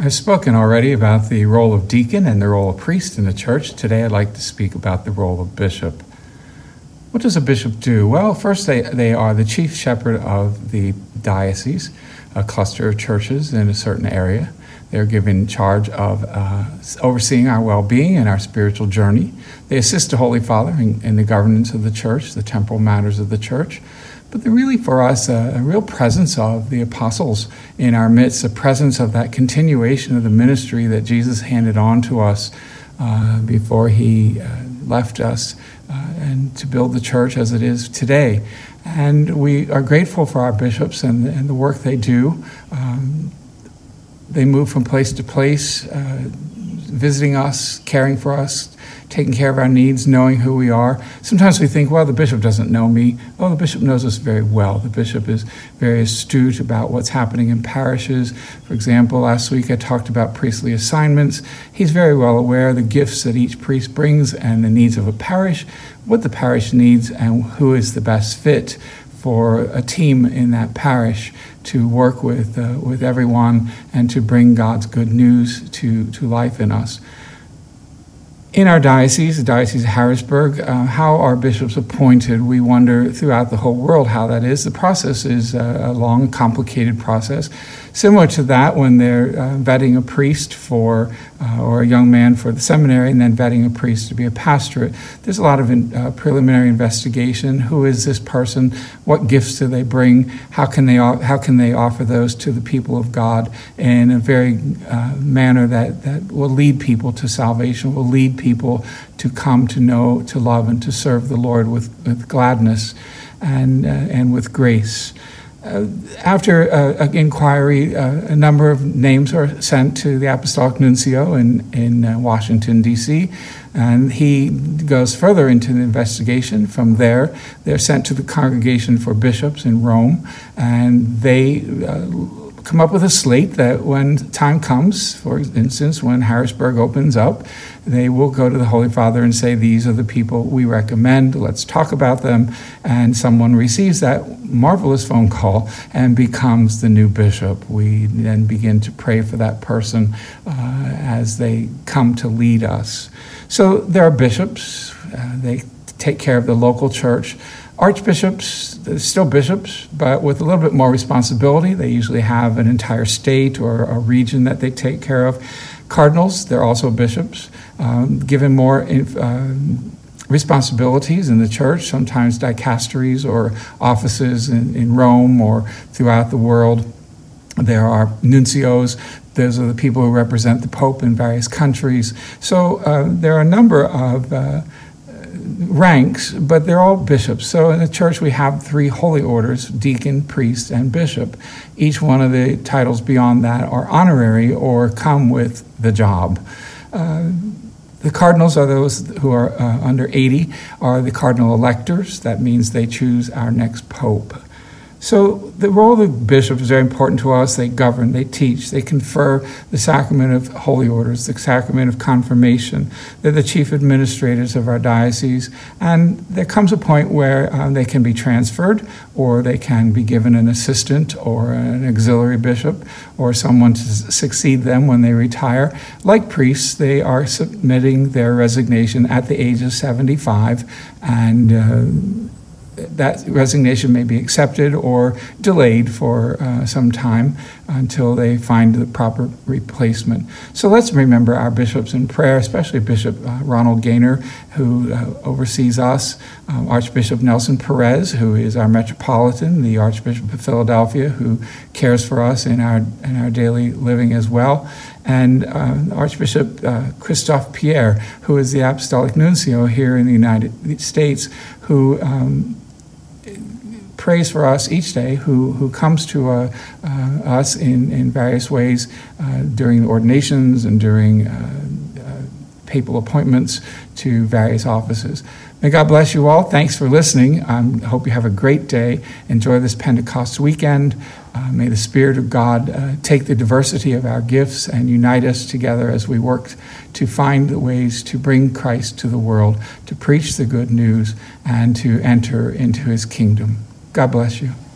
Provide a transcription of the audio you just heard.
I've spoken already about the role of deacon and the role of priest in the church. Today I'd like to speak about the role of bishop. What does a bishop do? Well, first, they, they are the chief shepherd of the diocese, a cluster of churches in a certain area. They're given charge of uh, overseeing our well being and our spiritual journey. They assist the Holy Father in, in, the governance of the church, the temporal matters of the church. But really, for us, a, a real presence of the apostles in our midst, a presence of that continuation of the ministry that Jesus handed on to us uh, before he uh, left us uh, and to build the church as it is today. And we are grateful for our bishops and, and the work they do. Um, they move from place to place, uh, visiting us, caring for us, taking care of our needs, knowing who we are. Sometimes we think, well, the bishop doesn't know me. Oh, the bishop knows us very well. The bishop is very astute about what's happening in parishes. For example, last week I talked about priestly assignments. He's very well aware of the gifts that each priest brings and the needs of a parish, what the parish needs, and who is the best fit for a team in that parish to work with, uh, with everyone and to bring God's good news to, to life in us in our diocese, the Diocese of Harrisburg, uh, how are bishops appointed? We wonder throughout the whole world how that is. The process is a long, complicated process, similar to that when they're uh, vetting a priest for, uh, or a young man for the seminary, and then vetting a priest to be a pastorate. There's a lot of in, uh, preliminary investigation. Who is this person? What gifts do they bring? How can they how can they offer those to the people of God in a very uh, manner that that will lead people to salvation? Will lead people to come to know, to love, and to serve the Lord with, with gladness and, uh, and with grace. Uh, after uh, inquiry, uh, a number of names are sent to the Apostolic Nuncio in, in uh, Washington, D.C., and he goes further into the investigation. From there, they're sent to the Congregation for Bishops in Rome, and they come up with a slate that when time comes, for instance, when Harrisburg opens up, they will go to the Holy Father and say, These are the people we recommend, let's talk about them. And someone receives that marvelous phone call and becomes the new bishop. We then begin to pray for that person uh, as they come to lead us. So there are bishops, uh, they take care of the local church archbishops, still bishops, but with a little bit more responsibility. They usually have an entire state or a region that they take care of. Cardinals, they're also bishops, um, given more uh, responsibilities in the church, sometimes dicasteries or offices in, in Rome or throughout the world. There are nuncios, those are the people who represent the Pope in various countries. So uh, there are a number of uh, ranks, but they're all bishops. So in the church, we have three holy orders deacon, priest, and bishop. Each one of the titles beyond that are honorary or come with the job. Uh, the cardinals are those who are uh, under 80, are the cardinal electors. That means they choose our next pope. So the role of the bishop is very important to us. They govern, they teach, they confer the sacrament of holy orders, the sacrament of confirmation. They're the chief administrators of our diocese, and there comes a point where um, they can be transferred, or they can be given an assistant or an auxiliary bishop, or someone to succeed them when they retire. Like priests, they are submitting their resignation at the age of 75, and uh, that resignation may be accepted or delayed for uh, some time until they find the proper replacement. So let's remember our bishops in prayer, especially Bishop uh, Ronald Gainer, who uh, oversees us, um, Archbishop Nelson Perez, who is our metropolitan, the Archbishop of Philadelphia, who cares for us in our, in our daily living as well, and uh, Archbishop uh, Christophe Pierre, who is the Apostolic Nuncio here in the United States, who um, prays for us each day, who, who comes to uh, uh, us in, in various ways uh, during ordinations and during uh, uh, papal appointments to various offices. May God bless you all. Thanks for listening. I um, hope you have a great day. Enjoy this Pentecost weekend. Uh, may the Spirit of God uh, take the diversity of our gifts and unite us together as we work to find the ways to bring Christ to the world, to preach the good news, and to enter into his kingdom. God bless you.